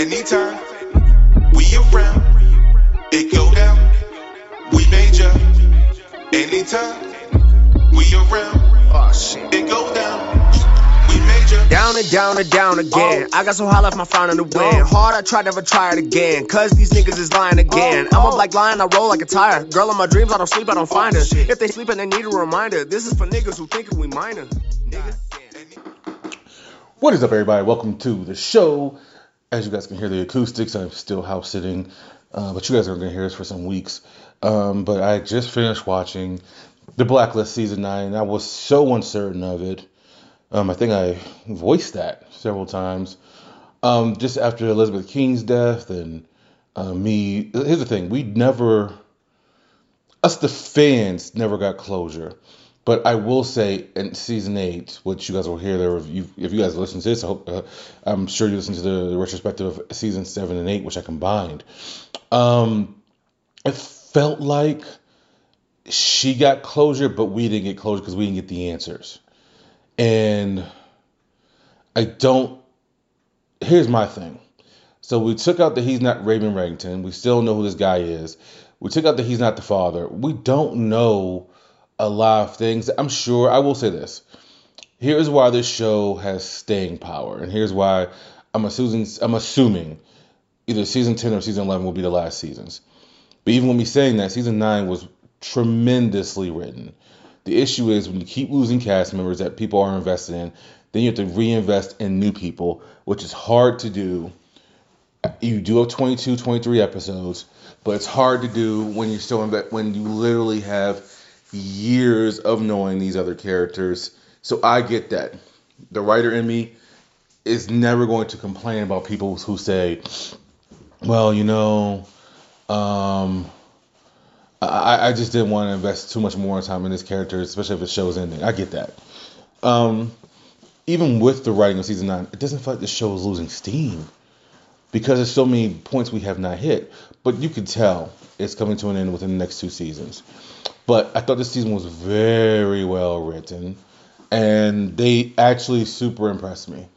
Anytime we around, it go down. We major. Anytime we around, Oh shit. it go down. We major. Down and down and down again. Oh. I got so high left my frown in the wind. Hard, I tried, never try it again. Cause these niggas is lying again. Oh, I'm a oh. black lion, I roll like a tire. Girl in my dreams, I don't sleep, I don't find her. If they sleep and they need a reminder, this is for niggas who think we minor. Nigga. What is up, everybody? Welcome to the show. As you guys can hear the acoustics, I'm still house sitting, uh, but you guys are going to hear this for some weeks. Um, but I just finished watching The Blacklist season nine. I was so uncertain of it. Um, I think I voiced that several times. Um, just after Elizabeth Keen's death and uh, me. Here's the thing: we never, us the fans, never got closure. But I will say, in season eight, which you guys will hear the review, if you guys listen to this, I hope, uh, I'm sure you listen to the, retrospective of season seven and eight, which I combined. Um, it felt like she got closure, but we didn't get closure because we didn't get the answers. And I don't. Here's my thing. So we took out that he's not Raymond Reddington. We still know who this guy is. We took out that he's not the father. We don't know a lot of things. I'm sure I will say this. Here's why this show has staying power, and here's why I'm assuming I'm assuming either season 10 or season 11 will be the last seasons. But even when me saying that, season 9 was tremendously written. The issue is when you keep losing cast members that people are invested in, then you have to reinvest in new people, which is hard to do. You do have 22, 23 episodes, but it's hard to do when you're still in, when you literally have years of knowing these other characters. So I get that. The writer in me is never going to complain about people who say, well, you know, um, I, I just didn't want to invest too much more time in this character, especially if the show's ending. I get that. Um, even with the writing of season nine, it doesn't feel like the show is losing steam because there's so many points we have not hit. But you can tell it's coming to an end within the next two seasons. But I thought this season was very well written, and they actually super impressed me.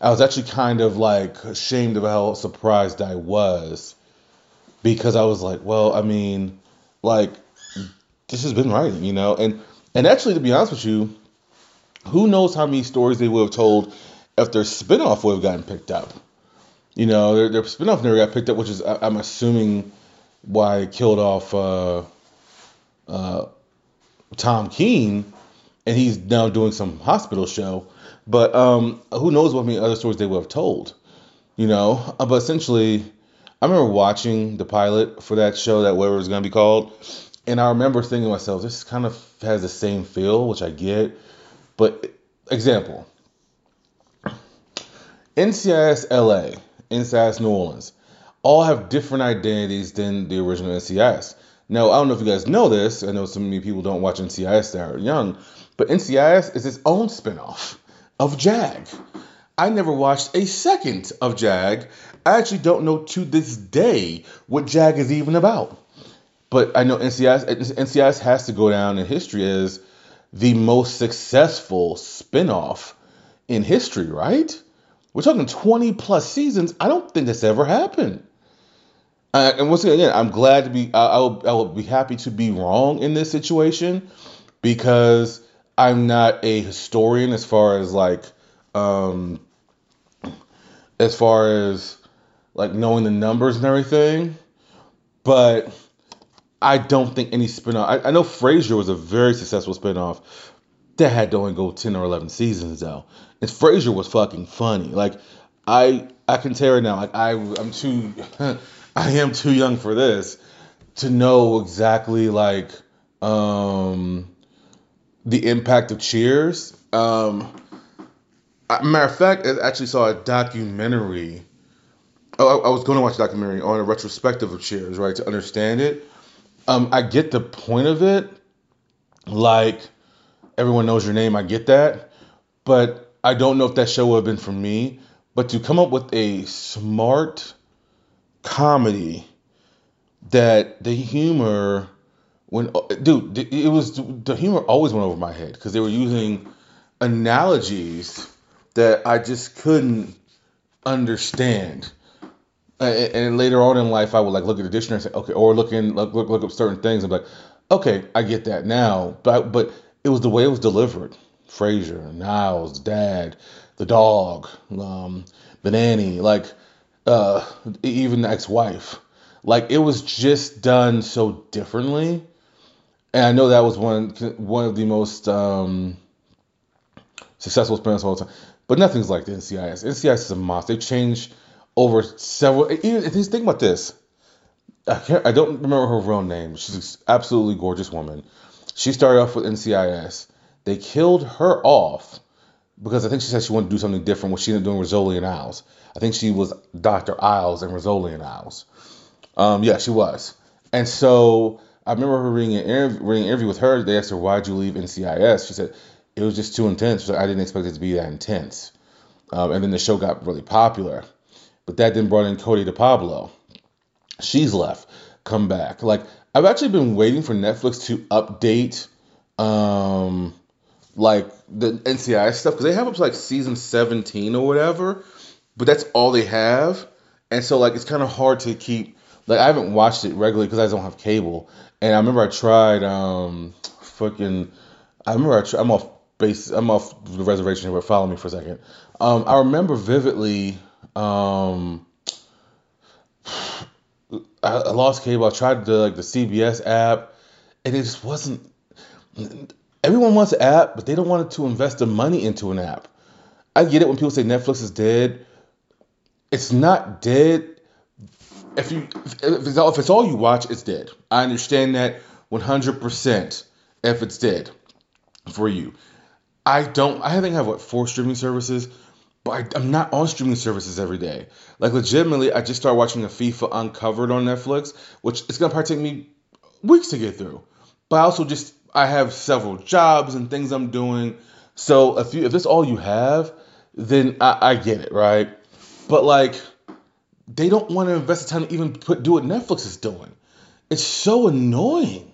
I was actually kind of like ashamed of how surprised I was because I was like, well, I mean, like this has been writing, you know, and and actually to be honest with you, who knows how many stories they would have told if their spinoff would have gotten picked up. You know, their, their spinoff never got picked up, which is I, I'm assuming why it killed off uh, uh, Tom Keen, and he's now doing some hospital show. But um, who knows what many other stories they would have told, you know? Uh, But essentially, I remember watching the pilot for that show, that whatever it's going to be called, and I remember thinking to myself, this kind of has the same feel, which I get. But example, NCIS LA, NCIS New Orleans, all have different identities than the original NCIS. Now, I don't know if you guys know this. I know so many people don't watch NCIS that are young, but NCIS is its own spinoff of JAG. I never watched a second of JAG. I actually don't know to this day what JAG is even about. But I know NCIS, NCIS has to go down in history as the most successful spinoff in history, right? We're talking 20 plus seasons. I don't think that's ever happened. Uh, and once again, I'm glad to be. I, I will. I will be happy to be wrong in this situation because I'm not a historian as far as like, um, as far as like knowing the numbers and everything. But I don't think any spinoff. I, I know Frasier was a very successful spinoff that had to only go 10 or 11 seasons though. And Frasier was fucking funny. Like I I can tell right now, like I I'm too I am too young for this to know exactly like um the impact of Cheers. Um matter of fact, I actually saw a documentary. Oh, I, was going to watch a documentary on a retrospective of Cheers, right, to understand it. Um, I get the point of it. Like everyone knows your name, I get that, but I don't know if that show would have been for me. But to come up with a smart comedy that the humor when dude it was the humor always went over my head because they were using analogies that I just couldn't understand and, and later on in life, I would like look at the dictionary and say, okay, or look in look look, look up certain things and be like, okay, I get that now. But but it was the way it was delivered. Frasier, Niles, Dad, the dog, um, the nanny, like uh, even the ex-wife. Like it was just done so differently, and I know that was one one of the most um, successful spin-offs of all time. But nothing's like the NCIS. NCIS is a monster. They changed over several. Even you think about this, I can't. I don't remember her real name. She's an absolutely gorgeous woman. She started off with NCIS. They killed her off because I think she said she wanted to do something different. What she ended up doing Rizzoli and Isles. I think she was Dr. Isles and Rizzoli and Isles. Um, yeah, she was. And so I remember her reading an, interview, reading an interview with her. They asked her, Why'd you leave NCIS? She said, It was just too intense. I didn't expect it to be that intense. Um, and then the show got really popular. But that then brought in Cote de Pablo. She's left, come back. Like, I've actually been waiting for Netflix to update um, like the NCI stuff because they have up to like season 17 or whatever, but that's all they have. And so, like, it's kind of hard to keep like I haven't watched it regularly because I don't have cable. And I remember I tried um fucking I remember I I'm off base I'm off the reservation here, but follow me for a second. Um I remember vividly um I, I lost cable. I tried the like the CBS app and it just wasn't everyone wants an app, but they don't want to invest the money into an app. I get it when people say Netflix is dead. It's not dead if you if it's, all, if it's all you watch, it's dead. I understand that 100% if it's dead for you. I don't. I think I have what four streaming services, but I, I'm not on streaming services every day. Like legitimately, I just started watching a FIFA Uncovered on Netflix, which it's gonna probably take me weeks to get through. But I also just I have several jobs and things I'm doing. So if you if that's all you have, then I, I get it, right? But like they don't want to invest the time to even put do what Netflix is doing. It's so annoying.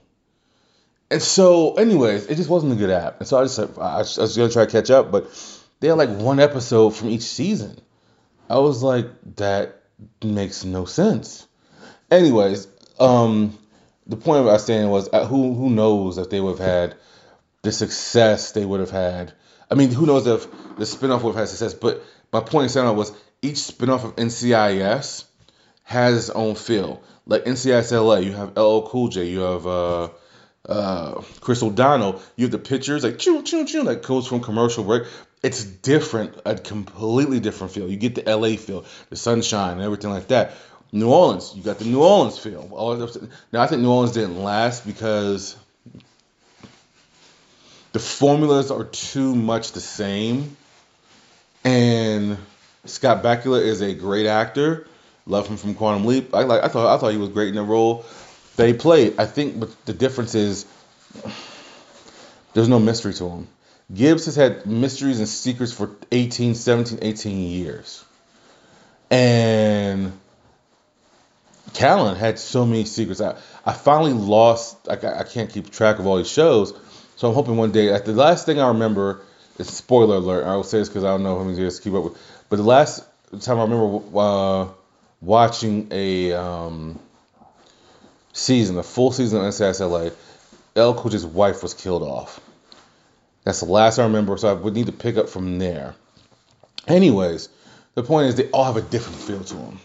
And so, anyways, it just wasn't a good app. And so I just I, was gonna try to catch up, but they had like one episode from each season. I was like, that makes no sense. Anyways, um, the point I was saying was, uh, who who knows if they would have had the success they would have had. I mean, who knows if the spinoff would have had success. But my point saying was, each spinoff of NCIS has its own feel. Like NCIS LA, you have LL Cool J, you have uh, uh, Chris O'Donnell, you have the pictures like choo choo choo that goes from commercial break. It's different, a completely different feel. You get the LA feel, the sunshine, and everything like that. New Orleans, you got the New Orleans feel. Now I think New Orleans didn't last because the formulas are too much the same, and Scott Bakula is a great actor. Love him from Quantum Leap. I like. I thought. I thought he was great in the role they played. I think, but the difference is there's no mystery to him. Gibbs has had mysteries and secrets for 18, 17, 18 years. And Callen had so many secrets. I, I finally lost, I, I can't keep track of all these shows. So I'm hoping one day, at the last thing I remember, is spoiler alert. I will say this because I don't know how many years to keep up with. But the last time I remember uh, watching a um, season, a full season of NCIS LA, El wife was killed off. That's the last I remember, so I would need to pick up from there. Anyways, the point is they all have a different feel to them.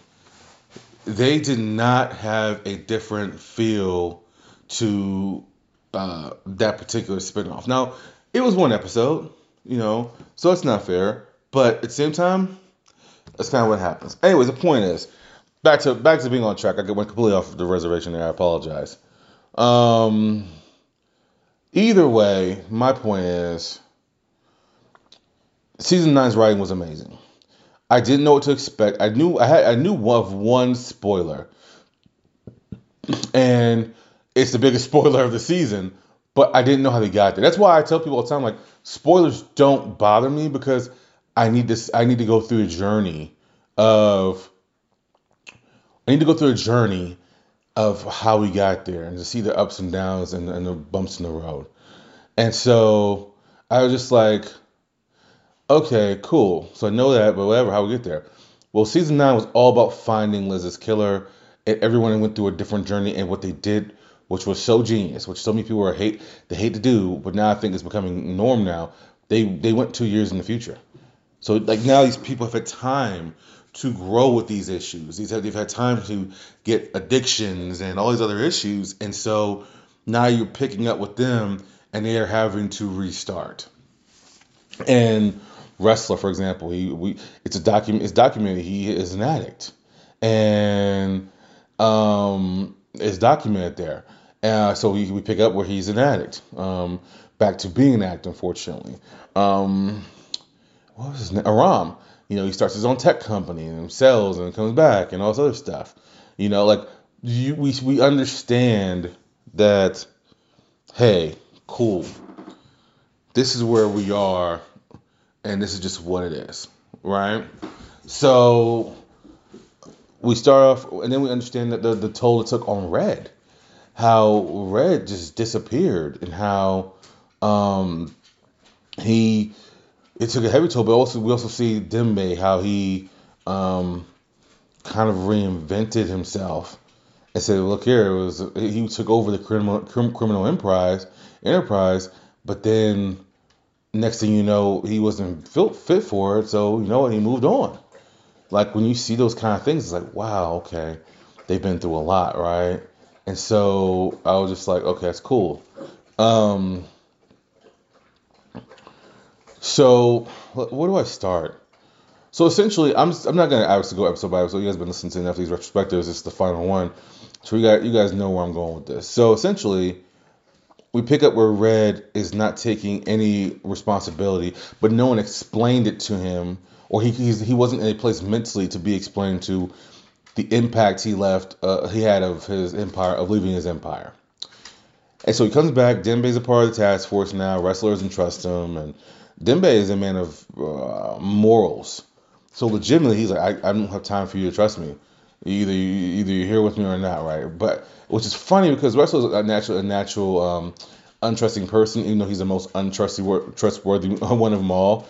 They did not have a different feel to uh, that particular spinoff. Now, it was one episode, you know, so it's not fair. But at the same time, that's kind of what happens. Anyways, the point is, back to back to being on track. I went completely off the reservation there. I apologize. Um, either way, my point is, season nine's writing was amazing. I didn't know what to expect. I knew I had I knew of one spoiler, and it's the biggest spoiler of the season. But I didn't know how they got there. That's why I tell people all the time, like spoilers don't bother me because I need this. I need to go through a journey of. I need to go through a journey of how we got there and to see the ups and downs and, and the bumps in the road. And so I was just like, okay, cool. So I know that, but whatever, how we get there. Well, season nine was all about finding Liz's killer, and everyone went through a different journey. And what they did, which was so genius, which so many people are hate they hate to do, but now I think it's becoming norm now. They they went two years in the future, so like now these people have had time to grow with these issues. These have, they've had time to get addictions and all these other issues, and so now you're picking up with them, and they are having to restart. And Ressler, for example, he we it's a document it's documented he is an addict, and um, it's documented there. Uh, so we, we pick up where he's an addict. Um, back to being an addict, unfortunately. Um, what was his name? Aram. You know, he starts his own tech company and sells and comes back and all this other stuff. You know, like you, we we understand that. Hey, cool. This is where we are and this is just what it is, right? So we start off, and then we understand that the, the toll it took on Red, how Red just disappeared, and how um, he it took a heavy toll. But also we also see Dembe how he um, kind of reinvented himself and said, "Look here, it was he took over the criminal criminal enterprise enterprise, but then." Next thing you know, he wasn't fit for it. So you know what? He moved on. Like when you see those kind of things, it's like, wow, okay, they've been through a lot, right? And so I was just like, okay, that's cool. Um, so where do I start? So essentially, I'm I'm not gonna obviously go episode by episode. You guys been listening to enough of these retrospectives. This is the final one, so you got you guys know where I'm going with this. So essentially, we pick up where Red is not taking any responsibility, but no one explained it to him, or he he wasn't in a place mentally to be explained to the impact he left uh, he had of his empire of leaving his empire. And so he comes back. Dembe is a part of the task force now. Ressler's doesn't trust him, and Dembe is a man of uh, morals. So legitimately, he's like, I, I don't have time for you to trust me. Either you, either you're here with me or not, right? But which is funny because Russell is a natural, a natural, um, untrusting person, even though he's the most untrustworthy, trustworthy one of them all.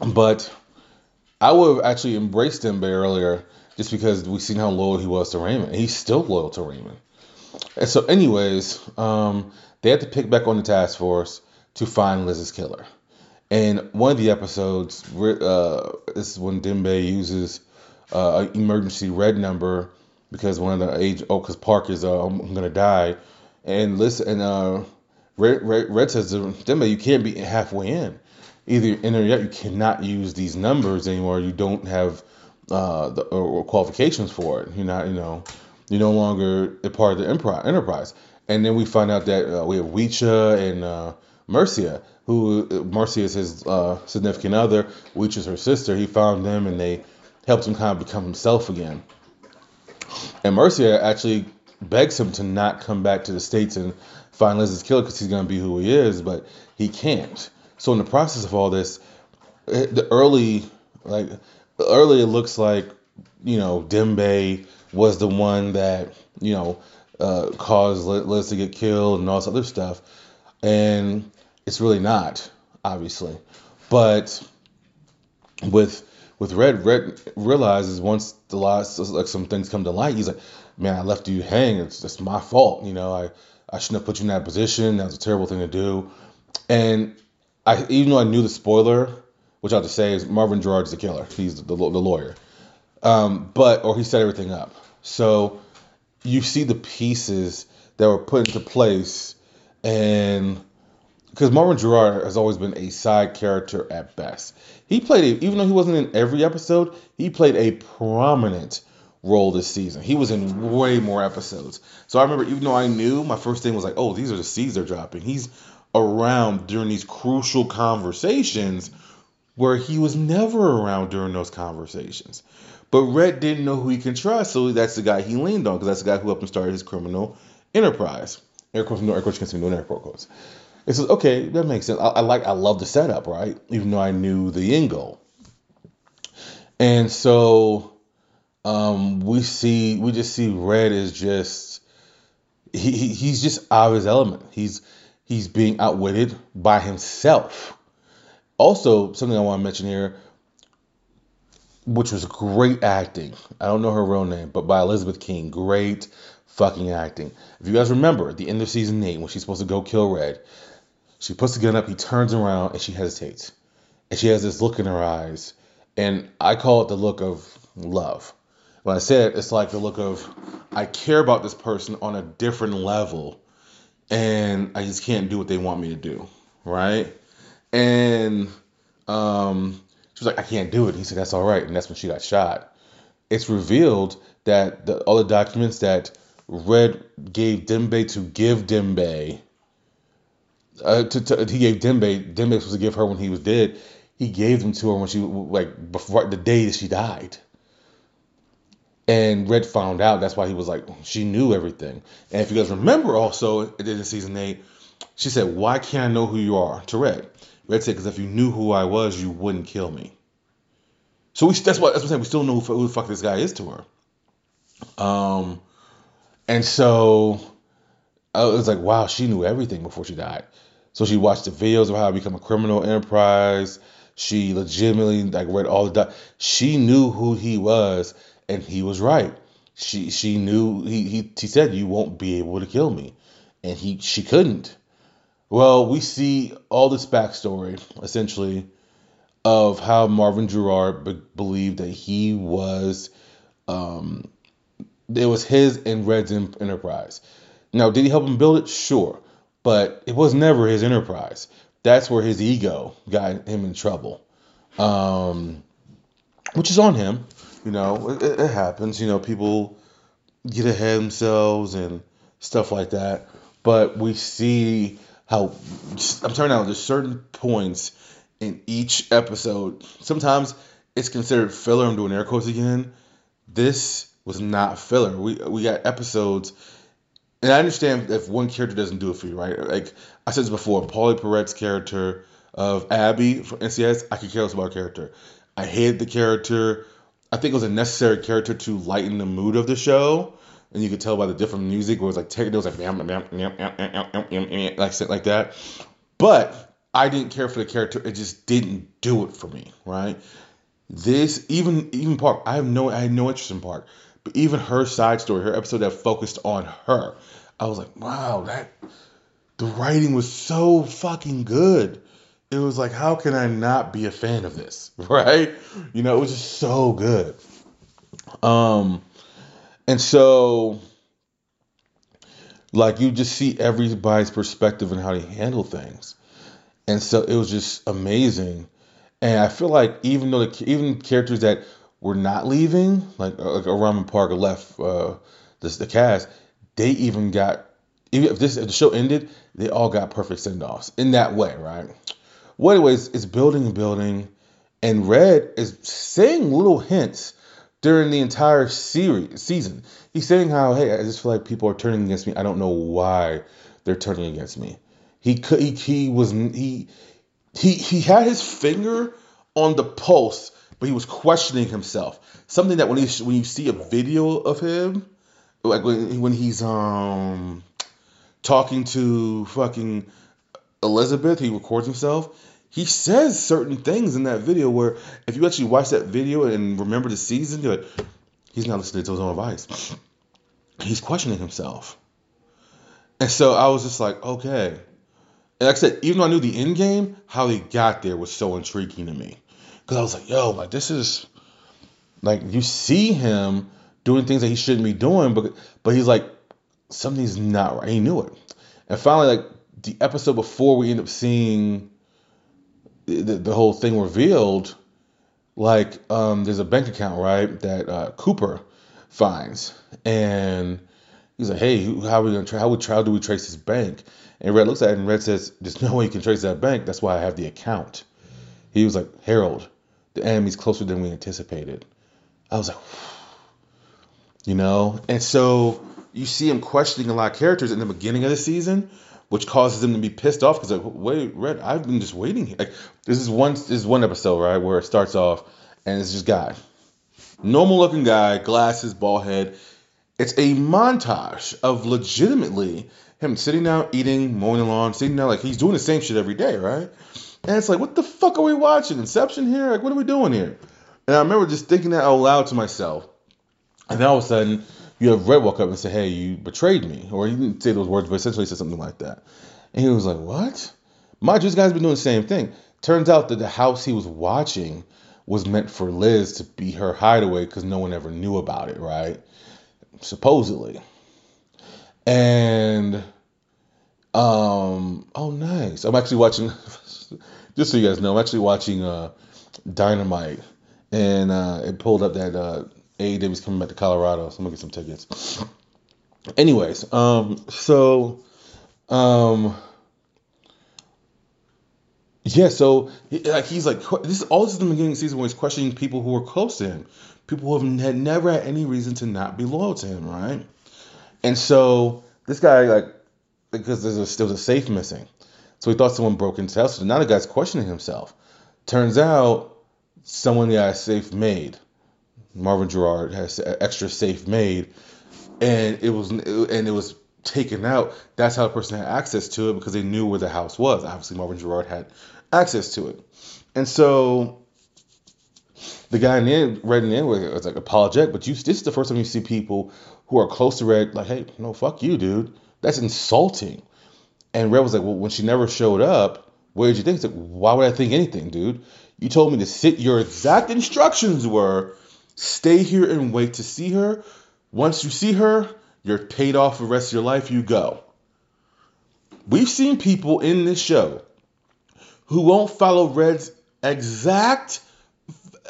But I would have actually embraced him earlier just because we've seen how loyal he was to Raymond. He's still loyal to Raymond. And so, anyways, um, they had to pick back on the task force to find Liz's killer. And one of the episodes, uh, this is when Dembe uses uh, emergency red number because one of the age oh because Park is uh, I'm gonna die, and listen and uh Red, Red, Red says to Dembe you can't be halfway in, either in or yet you cannot use these numbers anymore. You don't have uh the or qualifications for it. You're not you know you're no longer a part of the enterprise. And then we find out that uh, we have Weecha and uh, Mercia, who Mercia is his uh, significant other. Weecha's her sister. He found them and they helped him kind of become himself again. And Mercia actually begs him to not come back to the States and find Liz's killer because he's going to be who he is, but he can't. So in the process of all this, eh, the early, like, early it looks like, you know, Dembe was the one that, you know, uh, caused Liz to get killed and all this other stuff. And it's really not, obviously. But with with Red, Red realizes once the last like some things come to light, he's like, man, I left you hang. It's just my fault. You know, I I shouldn't have put you in that position. That was a terrible thing to do. And I even though I knew the spoiler, which I have to say is Marvin Gerard's the killer. He's the, the, the lawyer. Um, but or he set everything up. So you see the pieces that were put into place and because Marvin Gerard has always been a side character at best. He played a, even though he wasn't in every episode, he played a prominent role this season. He was in way more episodes. So I remember even though I knew, my first thing was like, oh, these are the seeds they're dropping. He's around during these crucial conversations where he was never around during those conversations. But Red didn't know who he can trust, so that's the guy he leaned on because that's the guy who helped him start his criminal enterprise. Air quotes, no air quotes, no air quotes. It says, okay, that makes sense. I, I, like, I love the setup, right? Even though I knew the end goal. And so um, we see, we just see Red is just, he, he he's just out of his element. He's he's being outwitted by himself. Also, something I want to mention here. which was great acting. I don't know her real name, but by Elizabeth Keen, great fucking acting. If you guys remember, at the end of season eight, when she's supposed to go kill Red, she puts the gun up, he turns around, and she hesitates, and she has this look in her eyes, and I call it the look of love. When I say it, it's like the look of I care about this person on a different level, and I just can't do what they want me to do, right? And um, she was like, I can't do it. He said, That's all right. And that's when she got shot. It's revealed that the, all the documents that Red gave Dembe to give Dembe, uh, to, to, he gave Dembe, Dembe was to give her when he was dead. He gave them to her when she, like, before the day that she died. And Red found out. That's why he was like, she knew everything. And if you guys remember also in season eight, she said, Why can't I know who you are to Red? Red said, Because if you knew who I was, you wouldn't kill me. So we, that's what that's what I'm saying. We still know who, who the fuck this guy is to her. Um, and so I was like, wow, she knew everything before she died. So she watched the videos of how to become a criminal enterprise. She legitimately like read all the. She knew who he was, and he was right. She she knew he he he said you won't be able to kill me, and he she couldn't. Well, we see all this backstory essentially of how Marvin Gerard be- believed that he was, um, it was his and Red's enterprise. Now, did he help him build it? Sure, but it was never his enterprise. That's where his ego got him in trouble, um, which is on him. You know, it, it happens. You know, people get ahead of themselves and stuff like that. But we see how I'm turning out there's certain points in each episode. Sometimes it's considered filler. I'm doing air quotes again. This was not filler. We we got episodes, and I understand if one character doesn't do it for you, right? Like I said this before, Pauley Perrette's character of Abby for NCIS, I could care less about her character. I hated the character. I think it was a necessary character to lighten the mood of the show. And you could tell by the different music where it was like techno, it was like like like that. But I didn't care for the character. It just didn't do it for me, right? This even even Park, I have no I had no interest in Park, but even her side story, her episode that focused on her, I was like, wow, that the writing was so fucking good. It was like, how can I not be a fan of this, right? You know, it was just so good. Um, and so like you just see everybody's perspective and how they handle things and so it was just amazing. And I feel like even though the, even characters that were not leaving, like uh, like Ramen Parker left uh, the cast, they even got even if this if the show ended, they all got perfect send offs in that way, right? Well, anyways, it's building and building, and Red is saying little hints during the entire series season. He's saying how, hey, I just feel like people are turning against me. I don't know why they're turning against me. He could he, he was he he he had his finger on the pulse, but he was questioning himself. Something that when he when you see a video of him, like when when he's um talking to fucking Elizabeth, he records himself. He says certain things in that video where if you actually watch that video and remember the season, you're like, he's not listening to his own advice. He's questioning himself. And so I was just like, okay. And like I said, even though I knew the end game, how they got there was so intriguing to me. Because I was like, yo, like this is like you see him doing things that he shouldn't be doing, but but he's like, something's not right. He knew it. And finally, like the episode before we end up seeing the, the, the whole thing revealed, like um, there's a bank account, right, that uh, Cooper finds. And he's like, hey, how are we gonna try how we how do we trace this bank? And Red looks at it and Red says, There's no way you can trace that bank. That's why I have the account. He was like, Harold, the enemy's closer than we anticipated. I was like, you know? And so you see him questioning a lot of characters in the beginning of the season, which causes him to be pissed off because like, wait, Red, I've been just waiting. Like this is one this is one episode, right, where it starts off and it's just guy. Normal looking guy, glasses, bald head. It's a montage of legitimately him sitting down, eating, mowing the lawn, sitting down, like he's doing the same shit every day, right? And it's like, what the fuck are we watching? Inception here? Like, what are we doing here? And I remember just thinking that out loud to myself. And then all of a sudden, you have Red walk up and say, Hey, you betrayed me. Or he didn't say those words, but essentially said something like that. And he was like, What? Mind you, this guy's been doing the same thing. Turns out that the house he was watching was meant for Liz to be her hideaway because no one ever knew about it, right? Supposedly. And um oh nice. I'm actually watching just so you guys know, I'm actually watching uh Dynamite and uh it pulled up that uh AEW's coming back to Colorado, so I'm gonna get some tickets. Anyways, um so um yeah, so like he's like this. All this is the beginning of the season where he's questioning people who are close to him, people who have had never had any reason to not be loyal to him, right? And so this guy like because there's a, still a safe missing, so he thought someone broke into the house. So now the guy's questioning himself. Turns out someone got a safe made. Marvin Gerard has extra safe made, and it was and it was taken out. That's how the person had access to it because they knew where the house was. Obviously, Marvin Gerard had access to it. And so the guy in the end, in the end, was like apologetic, but you, this is the first time you see people who are close to Red, like, hey, no, fuck you, dude. That's insulting. And Red was like, well, when she never showed up, what did you think? It's like, why would I think anything, dude? You told me to sit. Your exact instructions were stay here and wait to see her. Once you see her, you're paid off for the rest of your life. You go. We've seen people in this show who won't follow Red's exact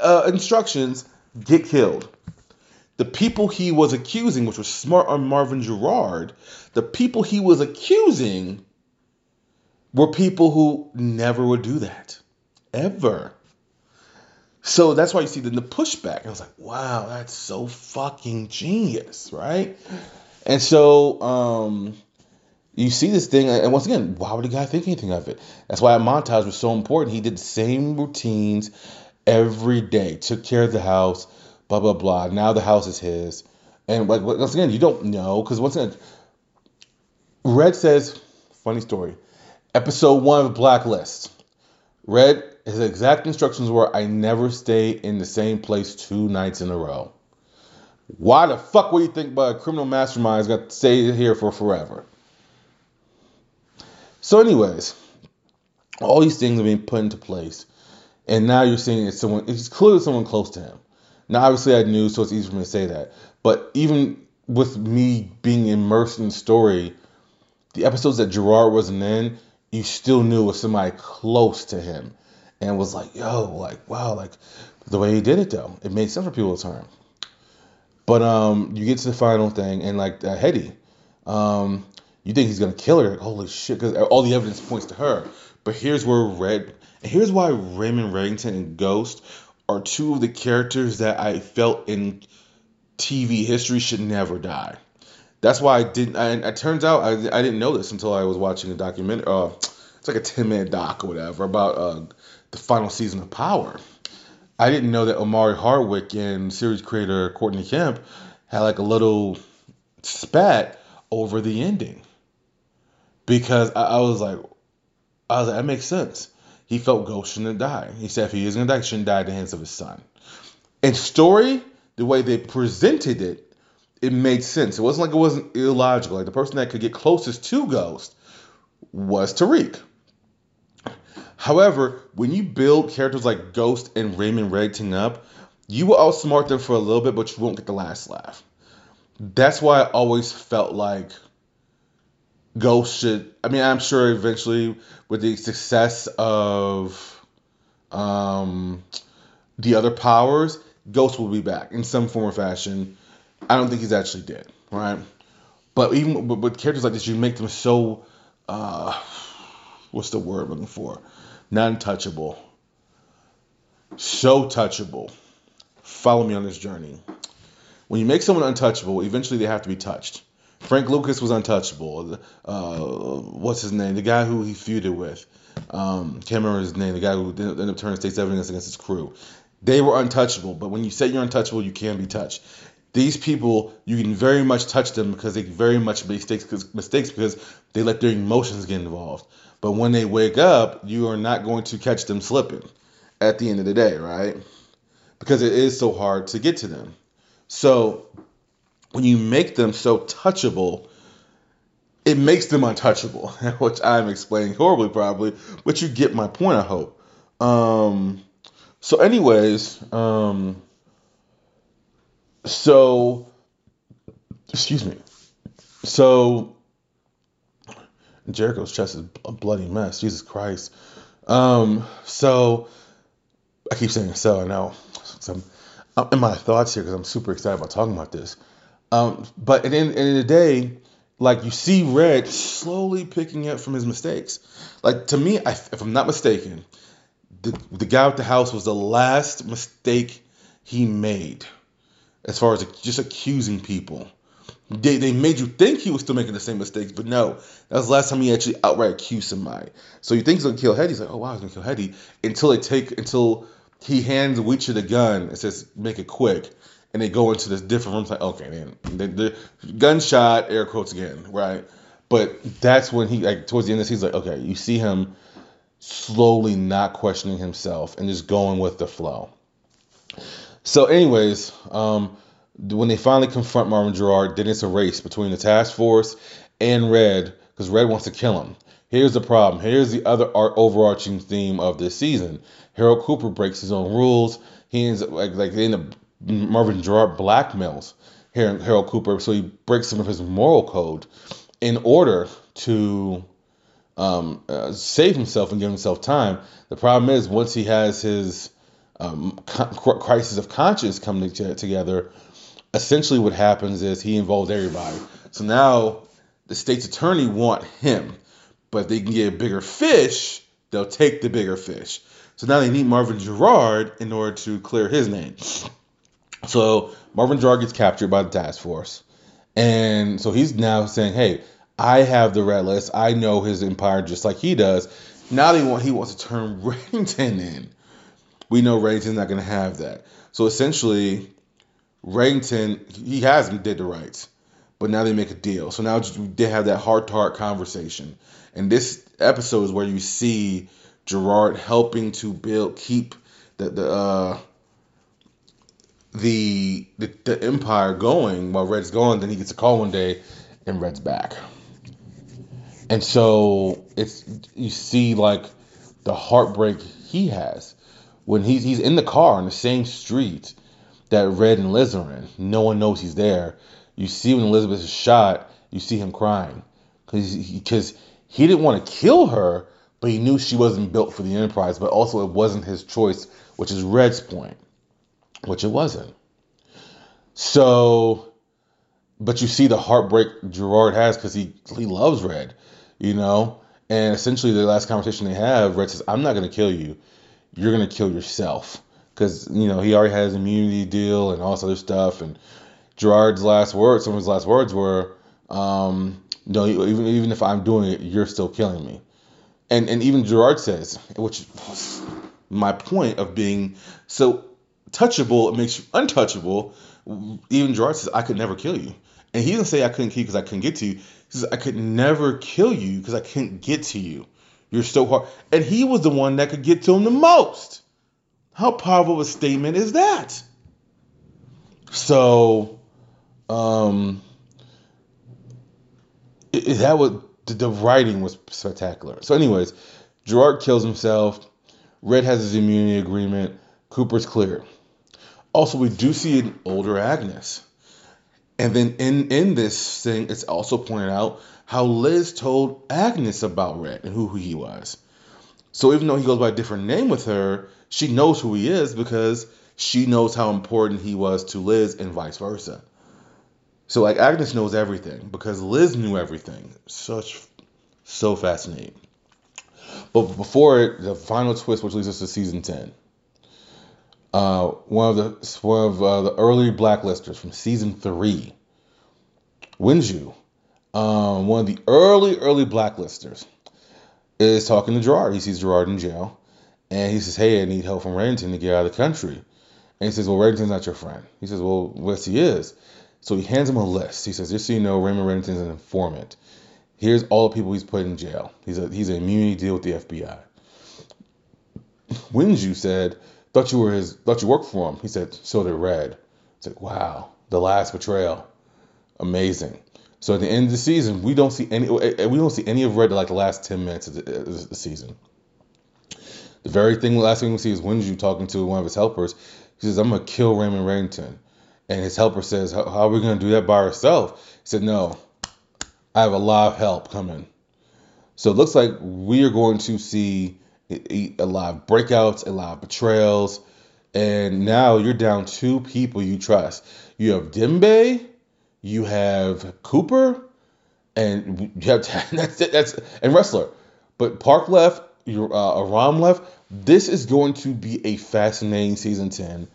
uh, instructions get killed. The people he was accusing, which was Smart on Marvin Gerard, the people he was accusing were people who never would do that. Ever. So that's why you see the, the pushback. I was like, wow, that's so fucking genius, right? And so um, you see this thing, and once again, why would a guy think anything of it? That's why that montage was so important. He did the same routines every day, took care of the house, blah blah blah. Now the house is his, and like once again, you don't know because once again, Red says, funny story, episode one of Blacklist. Red, his exact instructions were, I never stay in the same place two nights in a row. Why the fuck would you think by a criminal mastermind is got to stay here for forever? So, anyways, all these things are being put into place, and now you're seeing it's someone. It's clearly someone close to him. Now, obviously, I knew, so it's easy for me to say that. But even with me being immersed in the story, the episodes that Gerard wasn't in, you still knew it was somebody close to him, and was like, "Yo, like, wow, like." The way he did it, though, it made sense for people to turn. But um, you get to the final thing, and like uh, Heddie, um, you think he's gonna kill her. Holy shit! Because all the evidence points to her. But here's where Red. Here's why Raymond Reddington and Ghost are two of the characters that I felt in TV history should never die. That's why I didn't. And it turns out I, I didn't know this until I was watching a documentary. Uh, it's like a ten minute doc or whatever about uh, the final season of Power. I didn't know that Omari Hardwick and series creator Courtney Kemp had like a little spat over the ending because I, I was like, I was like, that makes sense. He felt Ghost shouldn't die. He said if he is gonna die, he shouldn't die at the hands of his son. And story, the way they presented it, it made sense. It wasn't like it wasn't illogical. Like the person that could get closest to Ghost was Tariq. However, when you build characters like Ghost and Raymond Reddington up, you will outsmart them for a little bit, but you won't get the last laugh. That's why I always felt like Ghost should. I mean, I'm sure eventually with the success of um, the other powers, Ghost will be back in some form or fashion. I don't think he's actually dead, right? But even with, with characters like this, you make them so. Uh, what's the word I'm looking for? Not untouchable. So touchable. Follow me on this journey. When you make someone untouchable, eventually they have to be touched. Frank Lucas was untouchable. Uh, what's his name? The guy who he feuded with. Um, can't remember his name. The guy who ended up turning state's evidence against his crew. They were untouchable, but when you say you're untouchable, you can be touched. These people, you can very much touch them because they very much make mistakes, mistakes because they let their emotions get involved. But when they wake up, you are not going to catch them slipping at the end of the day, right? because it is so hard to get to them. So when you make them so touchable, it makes them untouchable, which I'm explaining horribly probably, but you get my point, I hope. Um, so, anyways, um, so excuse me. So Jericho's chest is a bloody mess. Jesus Christ. Um, so I keep saying so. I know. I'm, I'm in my thoughts here because I'm super excited about talking about this. Um, but at the end, end of the day, like you see Red slowly picking up from his mistakes. Like to me, I, if I'm not mistaken, the the guy with the house was the last mistake he made, as far as just accusing people. They, they made you think he was still making the same mistakes, but no, that was the last time he actually outright accused somebody. So you think he's gonna kill Heddie? He's like, oh wow, he's gonna kill Heddie until they take until he hands Witcher the gun and says, make it quick. And they go into this different room. It's like, okay, man, the, the gunshot, air quotes again, right? But that's when he, like, towards the end of this, he's like, okay, you see him slowly not questioning himself and just going with the flow. So, anyways, um, when they finally confront Marvin Gerard, then it's a race between the task force and Red because Red wants to kill him. Here's the problem. Here's the other overarching theme of this season. Harold Cooper breaks his own rules. He ends up like like in the Marvin Gerard blackmails Harold Cooper, so he breaks some of his moral code in order to um, uh, save himself and give himself time. The problem is once he has his um, crisis of conscience come to- together, essentially what happens is he involves everybody. So now the state's attorney want him, but if they can get a bigger fish, they'll take the bigger fish. So now they need Marvin Gerard in order to clear his name. So Marvin Gerard gets captured by the task force. And so he's now saying, hey, I have the red list. I know his empire just like he does. Now they want he wants to turn Reddington in. We know Reddington's not going to have that. So essentially, Reddington he has did the rights, but now they make a deal. So now they have that heart to heart conversation. And this episode is where you see Gerard helping to build keep the the uh, the, the the empire going while Red's gone. Then he gets a call one day, and Red's back. And so it's you see like the heartbreak he has when he's he's in the car on the same street that Red and Liz are in. No one knows he's there. You see when Elizabeth is shot, you see him crying because he didn't want to kill her, but he knew she wasn't built for the Enterprise. But also it wasn't his choice, which is Red's point, which it wasn't. So, but you see the heartbreak Gerard has because he he loves Red you know? And essentially, the last conversation they have, Red says, I'm not going to kill you. You're to kill yourself. Because, you know, he already has immunity deal and all this other stuff. And Gerard's last words, some of his last words were, um, no, even, even if I'm doing it, you're still killing me. And, and even Gerard says, which was my point of being so touchable, it makes you untouchable. Even Gerard says, I could never kill you. And he didn't say I couldn't kill you because I couldn't get to you. He says, I could never kill you because I couldn't get to you. You're so hard. And he was the one that could get to him the most. How powerful a statement is that? So, um, it, that was the, the writing was spectacular. So, anyways, Gerard kills himself. Red has his immunity agreement. Cooper's clear. Also, we do see an older Agnes. And then in in this thing, it's also pointed out how Liz told Agnes about Red and who who he was. So even though he goes by a different name with her, she knows who he is because she knows how important he was to Liz and vice versa. So like Agnes knows everything because Liz knew everything. Such so fascinating. But before the final twist, which leads us to season ten. Uh, one of the one of uh, the early blacklisters from season three, Winju, um, one of the early early blacklisters, is talking to Gerard. He sees Gerard in jail, and he says, "Hey, I need help from Reddington to get out of the country." And he says, "Well, Reddington's not your friend." He says, "Well, yes, he is." So he hands him a list. He says, "Just so you know, Raymond Reddington's an informant. Here's all the people he's put in jail. He's a he's an immunity deal with the FBI." Winju said, thought you were his, thought you worked for him. He said, so did Red. It's like, wow, the last betrayal, amazing. So at the end of the season, we don't see any, eh, eh, we don't see any of Red like the last ten minutes of the, eh, of the season. The very thing, last thing we see is Winju talking to one of his helpers. He says, "I'm gonna kill Raymond Reddington," and his helper says, "How, how are we gonna do that by ourselves?" He said, "No, I have a lot of help coming." So it looks like we are going to see a lot of breakouts, a lot of betrayals, and now you're down two people you trust. You have Dembe, you have Cooper, and you have that's that's and Ressler. But Park left, your uh, Aram left. This is going to be a fascinating season ten.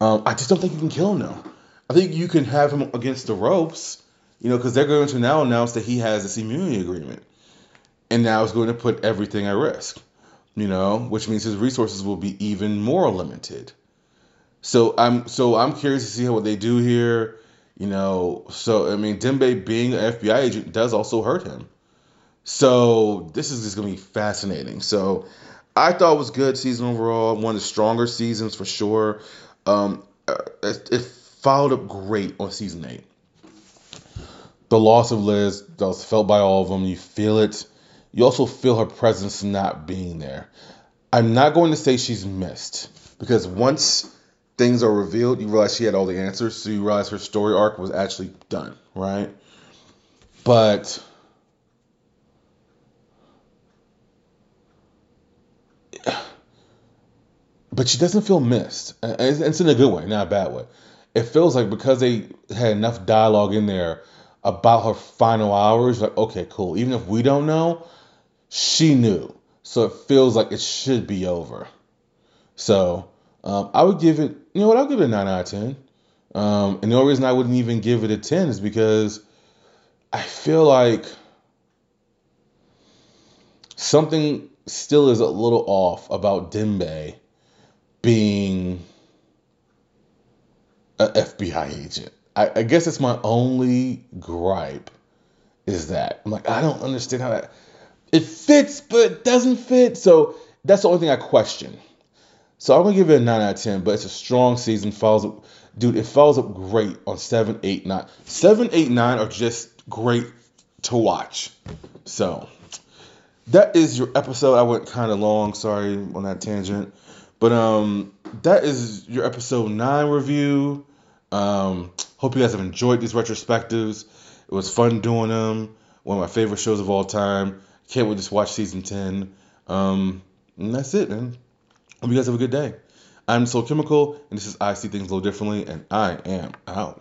Um, I just don't think you can kill him now. I think you can have him against the ropes, you know, because they're going to now announce that he has this immunity agreement, and now it's going to put everything at risk you know, which means his resources will be even more limited. So I'm so I'm curious to see what they do here. You know, so I mean, Dembe being an FBI agent does also hurt him. So this is just gonna be fascinating. So I thought it was good season overall. One of the stronger seasons for sure. Um, uh, it, it followed up great on season eight. The loss of Liz that was felt by all of them. You feel it you also feel her presence not being there. I'm not going to say she's missed because once things are revealed, you realize she had all the answers, so you realize her story arc was actually done, right? But but she doesn't feel missed. It's in a good way, not a bad way. It feels like because they had enough dialogue in there about her final hours, like okay, cool. Even if we don't know, she knew. So it feels like it should be over. So um, I would give it, you know what, I'll give it a 9 out of 10. Um, and the only reason I wouldn't even give it a 10 is because I feel like something still is a little off about Dembe being an FBI agent. I, I guess it's my only gripe is that. I'm like, I don't understand how that it fits, but it doesn't fit. So that's the only thing I question. So I'm gonna give it a nine out of ten, but it's a strong season. Follows up, dude. It follows up great on seven, eight, nine. Seven, eight, nine are just great to watch. So that is your episode. I went kind of long. Sorry on that tangent, but um, that is your episode nine review. Um, hope you guys have enjoyed these retrospectives. It was fun doing them. One of my favorite shows of all time. Can't wait to watch season 10. Um, and that's it, man. Hope you guys have a good day. I'm Soul Chemical, and this is I See Things a Little Differently, and I am out.